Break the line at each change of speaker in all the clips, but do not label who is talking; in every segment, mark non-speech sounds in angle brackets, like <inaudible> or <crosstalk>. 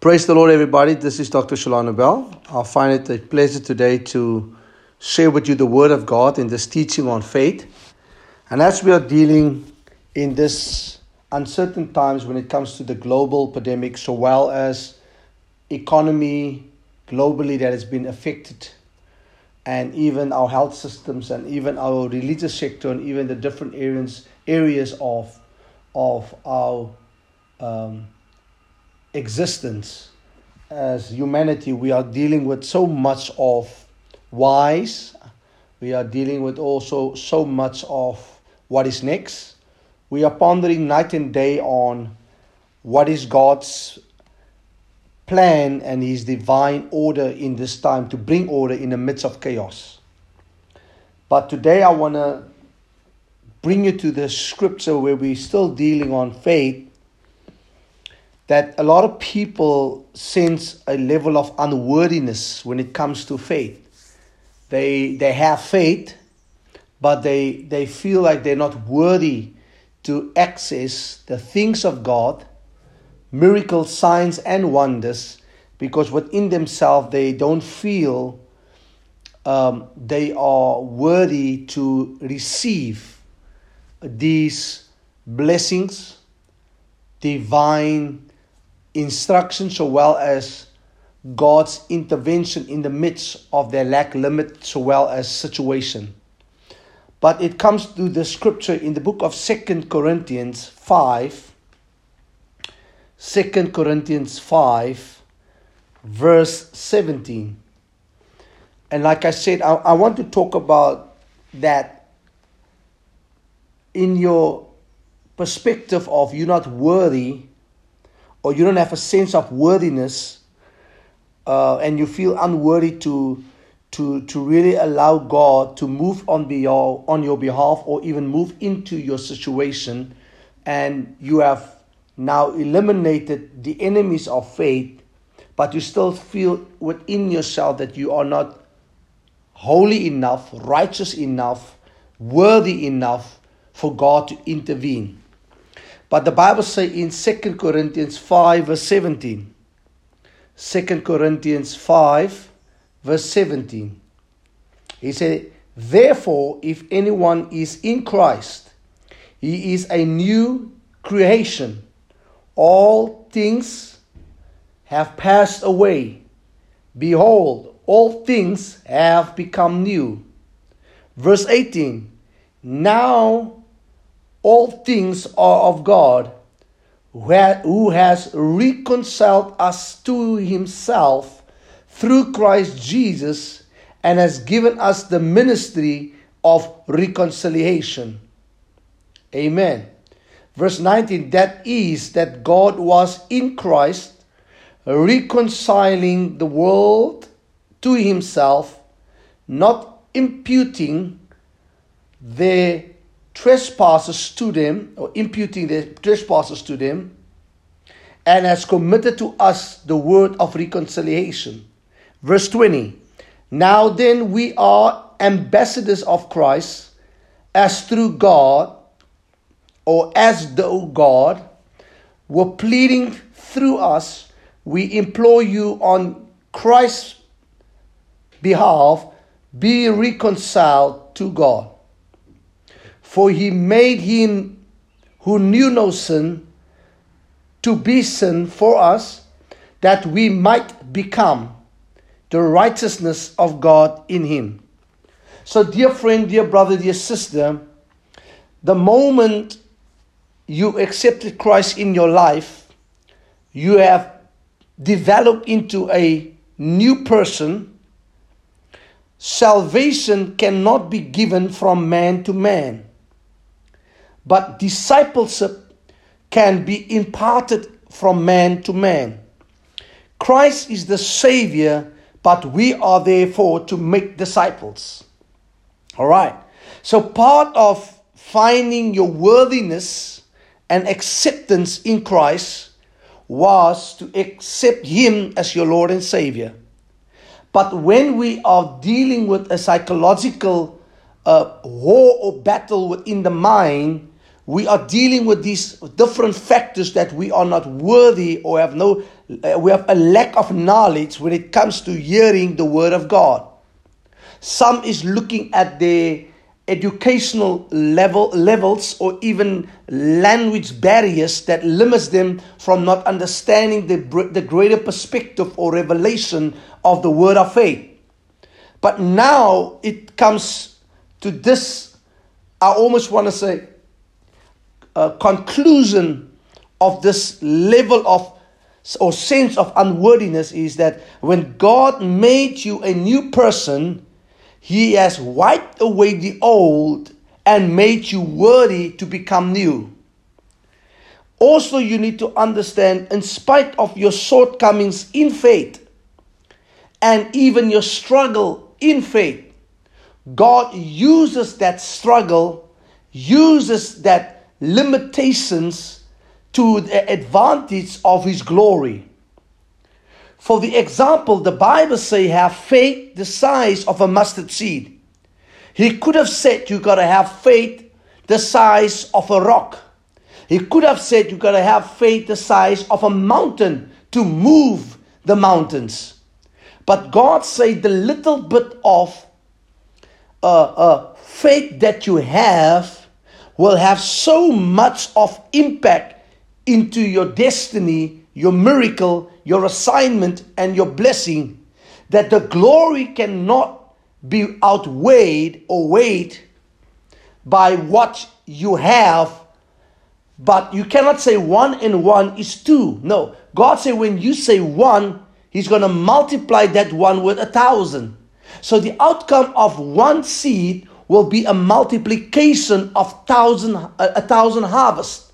Praise the Lord, everybody. This is Dr. Shalana Bell. I find it a pleasure today to share with you the Word of God in this teaching on faith. And as we are dealing in this uncertain times when it comes to the global pandemic, so well as economy globally that has been affected, and even our health systems, and even our religious sector, and even the different areas areas of of our um, existence as humanity, we are dealing with so much of whys. We are dealing with also so much of what is next. We are pondering night and day on what is God's plan and His divine order in this time to bring order in the midst of chaos. But today I want to bring you to the scripture where we're still dealing on faith that a lot of people sense a level of unworthiness when it comes to faith. They, they have faith, but they, they feel like they're not worthy to access the things of God, miracles, signs, and wonders, because within themselves they don't feel um, they are worthy to receive these blessings, divine instruction so well as God's intervention in the midst of their lack limit so well as situation. But it comes to the scripture in the book of Second Corinthians 5, 2 Corinthians 5, verse 17. And like I said, I, I want to talk about that in your perspective of you're not worthy or you don't have a sense of worthiness uh, and you feel unworthy to to to really allow God to move on your on your behalf or even move into your situation and you have now eliminated the enemies of faith but you still feel within yourself that you are not holy enough righteous enough worthy enough for God to intervene but the Bible says in 2 Corinthians 5 verse 17. 2 Corinthians 5 verse 17. He said, Therefore, if anyone is in Christ, he is a new creation. All things have passed away. Behold, all things have become new. Verse 18. Now all things are of God, who has reconciled us to himself through Christ Jesus and has given us the ministry of reconciliation. Amen. Verse 19 that is, that God was in Christ reconciling the world to himself, not imputing their trespasses to them, or imputing their trespasses to them, and has committed to us the word of reconciliation. Verse 20 Now then, we are ambassadors of Christ, as through God, or as though God were pleading through us, we implore you on Christ's behalf, be reconciled to God. For he made him who knew no sin to be sin for us, that we might become the righteousness of God in him. So, dear friend, dear brother, dear sister, the moment you accepted Christ in your life, you have developed into a new person. Salvation cannot be given from man to man but discipleship can be imparted from man to man. Christ is the Savior, but we are therefore to make disciples. All right. So, part of finding your worthiness and acceptance in Christ was to accept Him as your Lord and Savior. But when we are dealing with a psychological uh, war or battle within the mind, we are dealing with these different factors that we are not worthy or have no uh, we have a lack of knowledge when it comes to hearing the word of God. Some is looking at their educational level levels or even language barriers that limits them from not understanding the, the greater perspective or revelation of the word of faith. But now it comes to this, I almost want to say, a conclusion of this level of or sense of unworthiness is that when God made you a new person, He has wiped away the old and made you worthy to become new. Also, you need to understand, in spite of your shortcomings in faith and even your struggle in faith, God uses that struggle, uses that limitations to the advantage of his glory. For the example, the Bible say have faith the size of a mustard seed. He could have said you gotta have faith the size of a rock. He could have said you gotta have faith the size of a mountain to move the mountains. But God said the little bit of uh, uh, faith that you have will have so much of impact into your destiny, your miracle, your assignment, and your blessing, that the glory cannot be outweighed or weighed by what you have. But you cannot say one and one is two. No. God said when you say one, He's going to multiply that one with a thousand. So the outcome of one seed will be a multiplication of thousand a thousand harvests.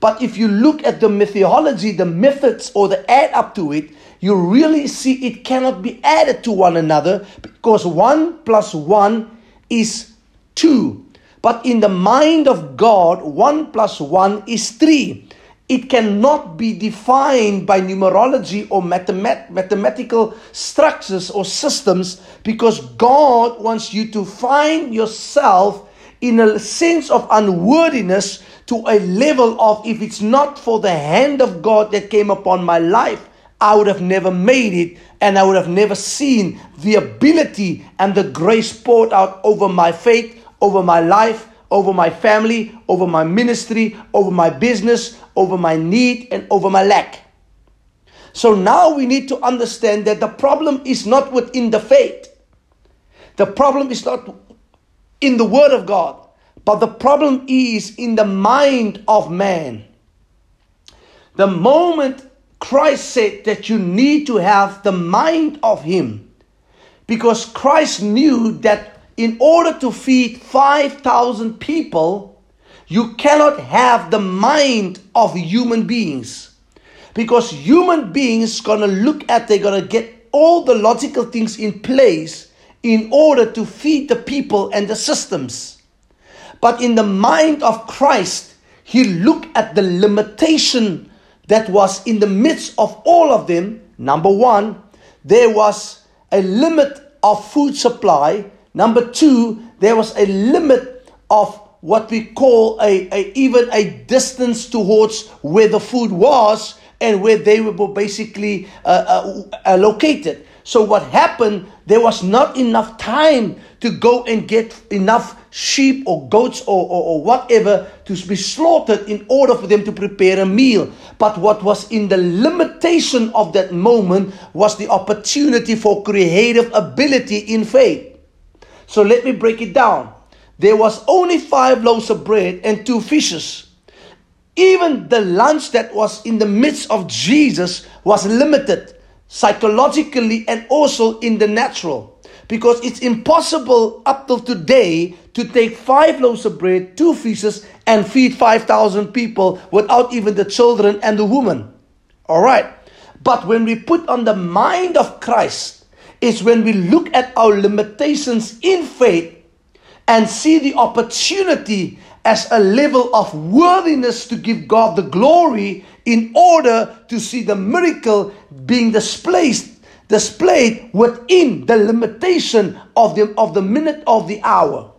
But if you look at the methodology, the methods, or the add up to it, you really see it cannot be added to one another because one plus one is two. But in the mind of God, one plus one is three. It cannot be defined by numerology or mathemat- mathematical structures or systems because God wants you to find yourself in a sense of unworthiness to a level of if it's not for the hand of God that came upon my life, I would have never made it and I would have never seen the ability and the grace poured out over my faith, over my life, over my family, over my ministry, over my business, over my need, and over my lack. So now we need to understand that the problem is not within the faith. The problem is not in the Word of God. But the problem is in the mind of man. The moment Christ said that you need to have the mind of Him, because Christ knew that in order to feed 5,000 people, you cannot have the mind of human beings. Because human beings gonna look at, they're gonna get all the logical things in place in order to feed the people and the systems. But in the mind of Christ, he looked at the limitation that was in the midst of all of them. Number one, there was a limit of food supply. Number two, there was a limit of what we call a, a even a distance towards where the food was and where they were basically uh, uh, located. So what happened? There was not enough time to go and get enough sheep or goats or, or, or, whatever to be slaughtered in order for them to prepare a meal. But what was in the limitation of that moment was the opportunity for creative ability in faith. So let me break it down. There was only five loaves of bread and two fishes. Even the lunch that was in the midst of Jesus was limited psychologically and also in the natural because it's impossible up till today to take five loaves of bread, two fishes, and feed 5,000 people without even the children and the woman. All right. But when we put on the mind of Christ, is when we look at our limitations in faith and see the opportunity as a level of worthiness to give God the glory in order to see the miracle being displaced displayed within the limitation of the, of the minute of the hour.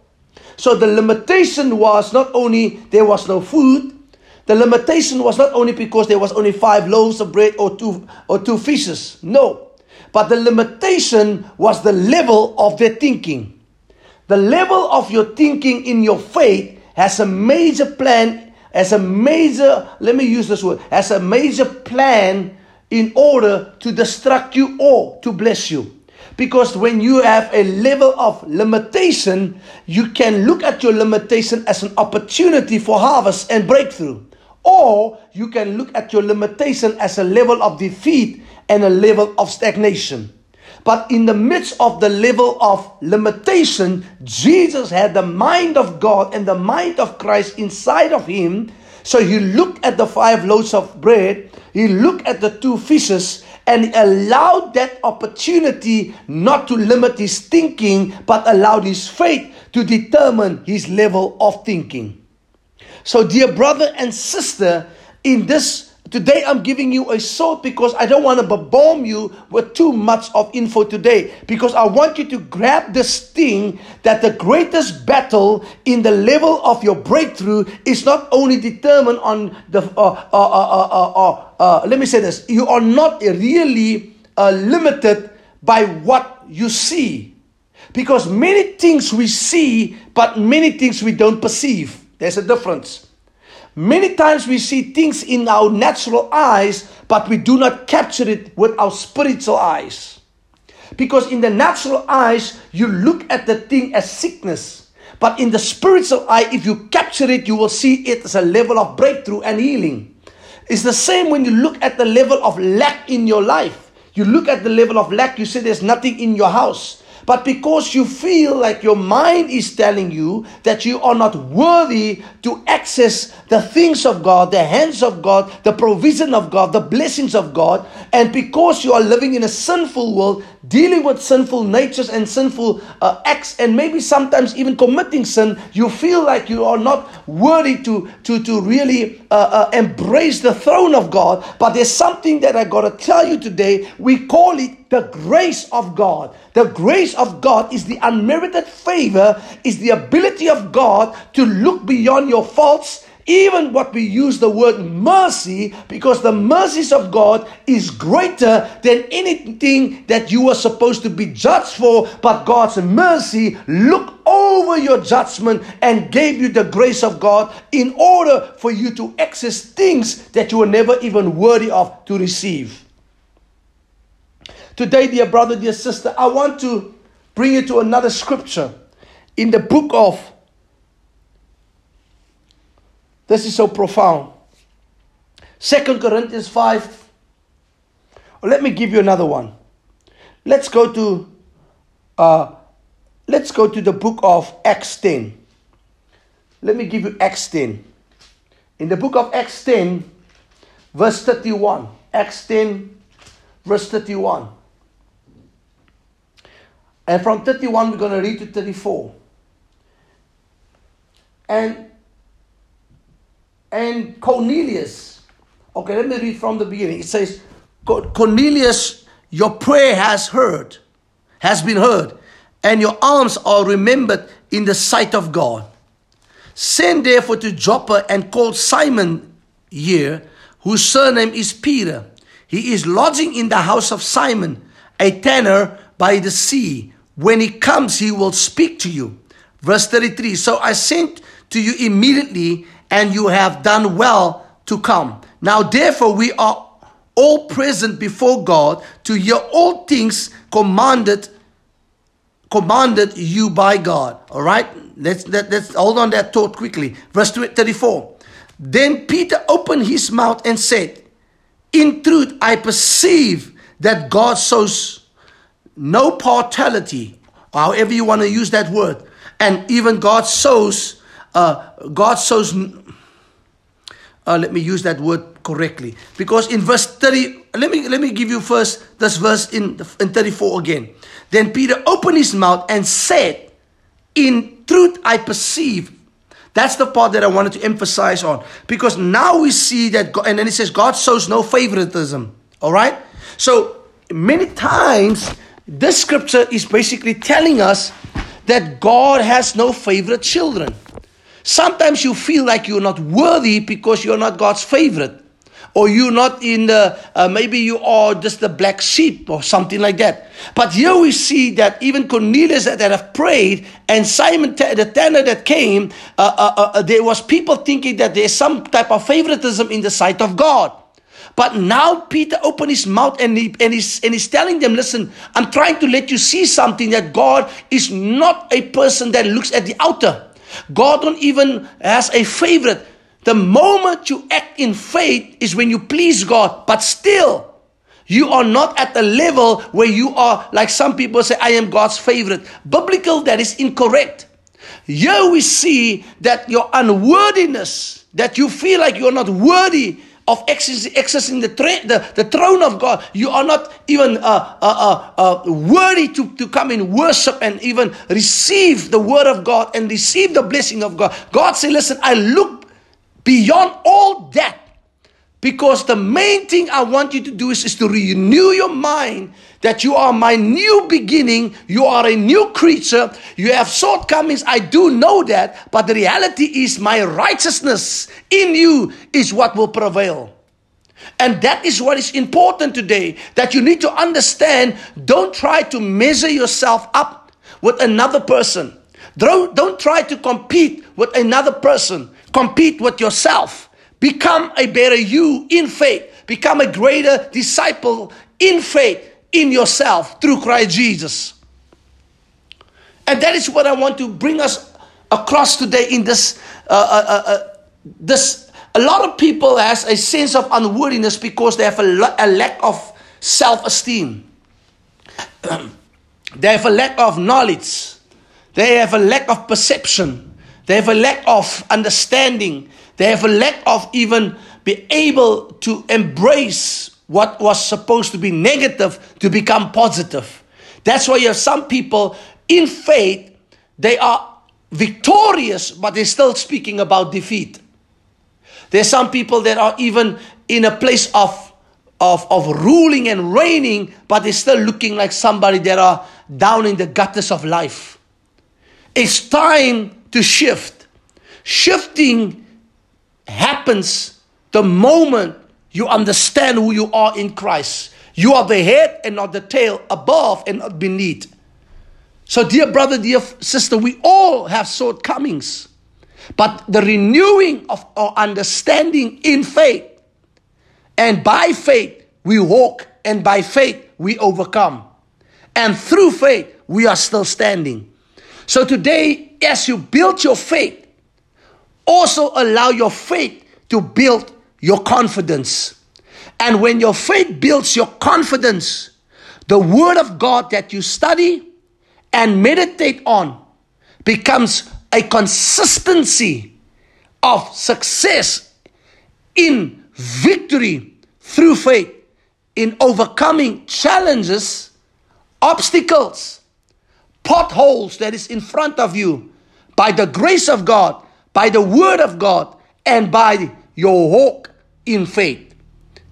So the limitation was not only there was no food, The limitation was not only because there was only five loaves of bread or two or two fishes. No. But the limitation was the level of their thinking. The level of your thinking in your faith has a major plan, has a major, let me use this word, has a major plan in order to distract you or to bless you. Because when you have a level of limitation, you can look at your limitation as an opportunity for harvest and breakthrough. Or you can look at your limitation as a level of defeat and a level of stagnation. But in the midst of the level of limitation, Jesus had the mind of God and the mind of Christ inside of him. So he looked at the five loaves of bread, he looked at the two fishes, and allowed that opportunity not to limit his thinking, but allowed his faith to determine his level of thinking. So, dear brother and sister, in this Today I'm giving you a sword because I don't want to bomb you with too much of info today. Because I want you to grab this thing that the greatest battle in the level of your breakthrough is not only determined on the, uh, uh, uh, let me say this, you are not really limited by what you see. Because many things we see, but many things we don't perceive. There's a difference. Many times we see things in our natural eyes, but we do not capture it with our spiritual eyes. Because in the natural eyes, you look at the thing as sickness. But in the spiritual eye, if you capture it, you will see it as a level of breakthrough and healing. It's the same when you look at the level of lack in your life. You look at the level of lack, you say there's nothing in your house. But because you feel like your mind is telling you that you are not worthy to access the things of God, the hands of God, the provision of God, the blessings of God, and because you are living in a sinful world, dealing with sinful natures and sinful uh, acts, and maybe sometimes even committing sin, you feel like you are not worthy to, to, to really uh, uh, embrace the throne of God. But there's something that I got to tell you today. We call it the grace of God. The grace of God is the unmerited favor, is the ability of God to look beyond your faults even what we use the word mercy because the mercies of God is greater than anything that you are supposed to be judged for but God's mercy look over your judgment and gave you the grace of God in order for you to access things that you were never even worthy of to receive Today, dear brother, dear sister, I want to bring you to another scripture in the book of. This is so profound. Second Corinthians 5. let me give you another one. Let's go to uh, let's go to the book of Acts 10. Let me give you Acts 10. In the book of Acts 10, verse 31. Acts 10, verse 31. And from 31, we're going to read to 34. And and Cornelius, okay, let me read from the beginning. It says, Cornelius, your prayer has heard, has been heard, and your alms are remembered in the sight of God. Send therefore to Joppa and call Simon here, whose surname is Peter. He is lodging in the house of Simon, a tanner by the sea when he comes, he will speak to you. Verse 33 So I sent to you immediately, and you have done well to come. Now, therefore, we are all present before God to hear all things commanded commanded you by God. All right? Let's, let, let's hold on that thought quickly. Verse 34. Then Peter opened his mouth and said, In truth, I perceive that God shows no partiality, however you want to use that word. And even God sows, uh, God sows, uh, let me use that word correctly. Because in verse 30, let me, let me give you first this verse in, in 34 again. Then Peter opened his mouth and said, In truth I perceive. That's the part that I wanted to emphasize on. Because now we see that, God, and then it says, God shows no favoritism. All right? So many times this scripture is basically telling us that God has no favorite children. Sometimes you feel like you're not worthy because you're not God's favorite. Or you're not in the, uh, maybe you are just the black sheep or something like that. But here we see that even Cornelius that, have prayed and Simon the tanner that came, uh, uh, uh, there was people thinking that there's some type of favoritism in the sight of God. But now Peter opened his mouth and, he, and, he's, and he's telling them, listen, I'm trying to let you see something that God is not a person that looks at the outer. God don't even has a favorite. The moment you act in faith is when you please God, but still, you are not at the level where you are like some people say, I am God's favorite. Biblical, that is incorrect. Here we see that your unworthiness, that you feel like you're not worthy of accessing the, tra- the, the throne of God. You are not even uh, uh, uh, uh, worthy to, to come and worship and even receive the word of God and receive the blessing of God. God said, Listen, I look beyond all that because the main thing I want you to do is, is to renew your mind that you are my new beginning. You are a new creature. You have shortcomings. I do know that. But the reality is, my righteousness in you is what will prevail. And that is what is important today that you need to understand. Don't try to measure yourself up with another person. Don't, don't try to compete with another person. Compete with yourself. Become a better you in faith. Become a greater disciple in faith in yourself through Christ Jesus. And that is what I want to bring us across today in this uh, uh, uh, uh this a lot of people has a sense of unworthiness because they have a, a lack of self-esteem <clears throat> they have a lack of knowledge they have a lack of perception they have a lack of understanding they have a lack of even be able to embrace what was supposed to be negative to become positive. That's why you have some people in faith, they are victorious, but they're still speaking about defeat. There's some people that are even in a place of, of, of ruling and reigning, but they're still looking like somebody that are down in the gutters of life. It's time to shift. Shifting happens the moment you understand who you are in Christ. You are the head and not the tail, above and not beneath. So, dear brother, dear sister, we all have shortcomings. But the renewing of our understanding in faith, and by faith we walk, and by faith we overcome. And through faith we are still standing. So, today, as you build your faith, also allow your faith to build your confidence. And when your faith builds your confidence, the Word of God that you study and meditate on becomes a consistency of success in victory through faith, in overcoming challenges, obstacles, potholes that is in front of you by the grace of God by the word of God and by your walk in faith.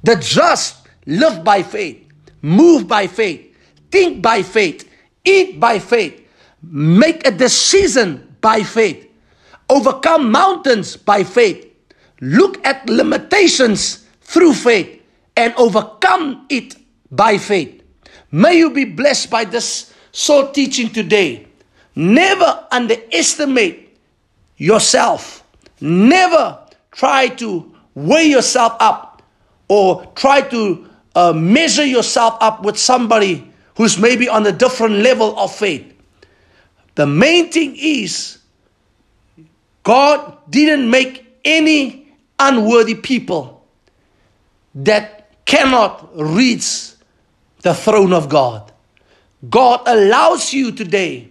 The just live by faith, move by faith, think by faith, eat by faith, make a decision by faith, overcome mountains by faith, look at limitations through faith, and overcome it by faith. May you be blessed by this soul teaching today. Never underestimate yourself. Never try to weigh yourself up or try to uh, measure yourself up with somebody who's maybe on a different level of faith. The main thing is God didn't make any unworthy people that cannot reach the throne of God. God allows you today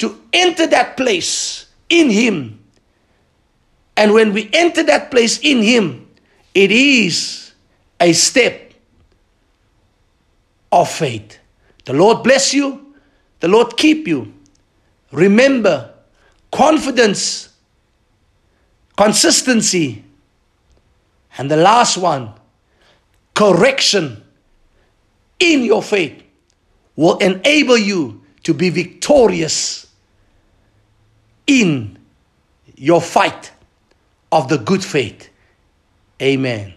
to enter that place in Him and when we enter that place in Him, it is a step of faith. The Lord bless you, the Lord keep you. Remember, confidence, consistency, and the last one, correction in your faith will enable you to be victorious in your fight of the good faith. Amen.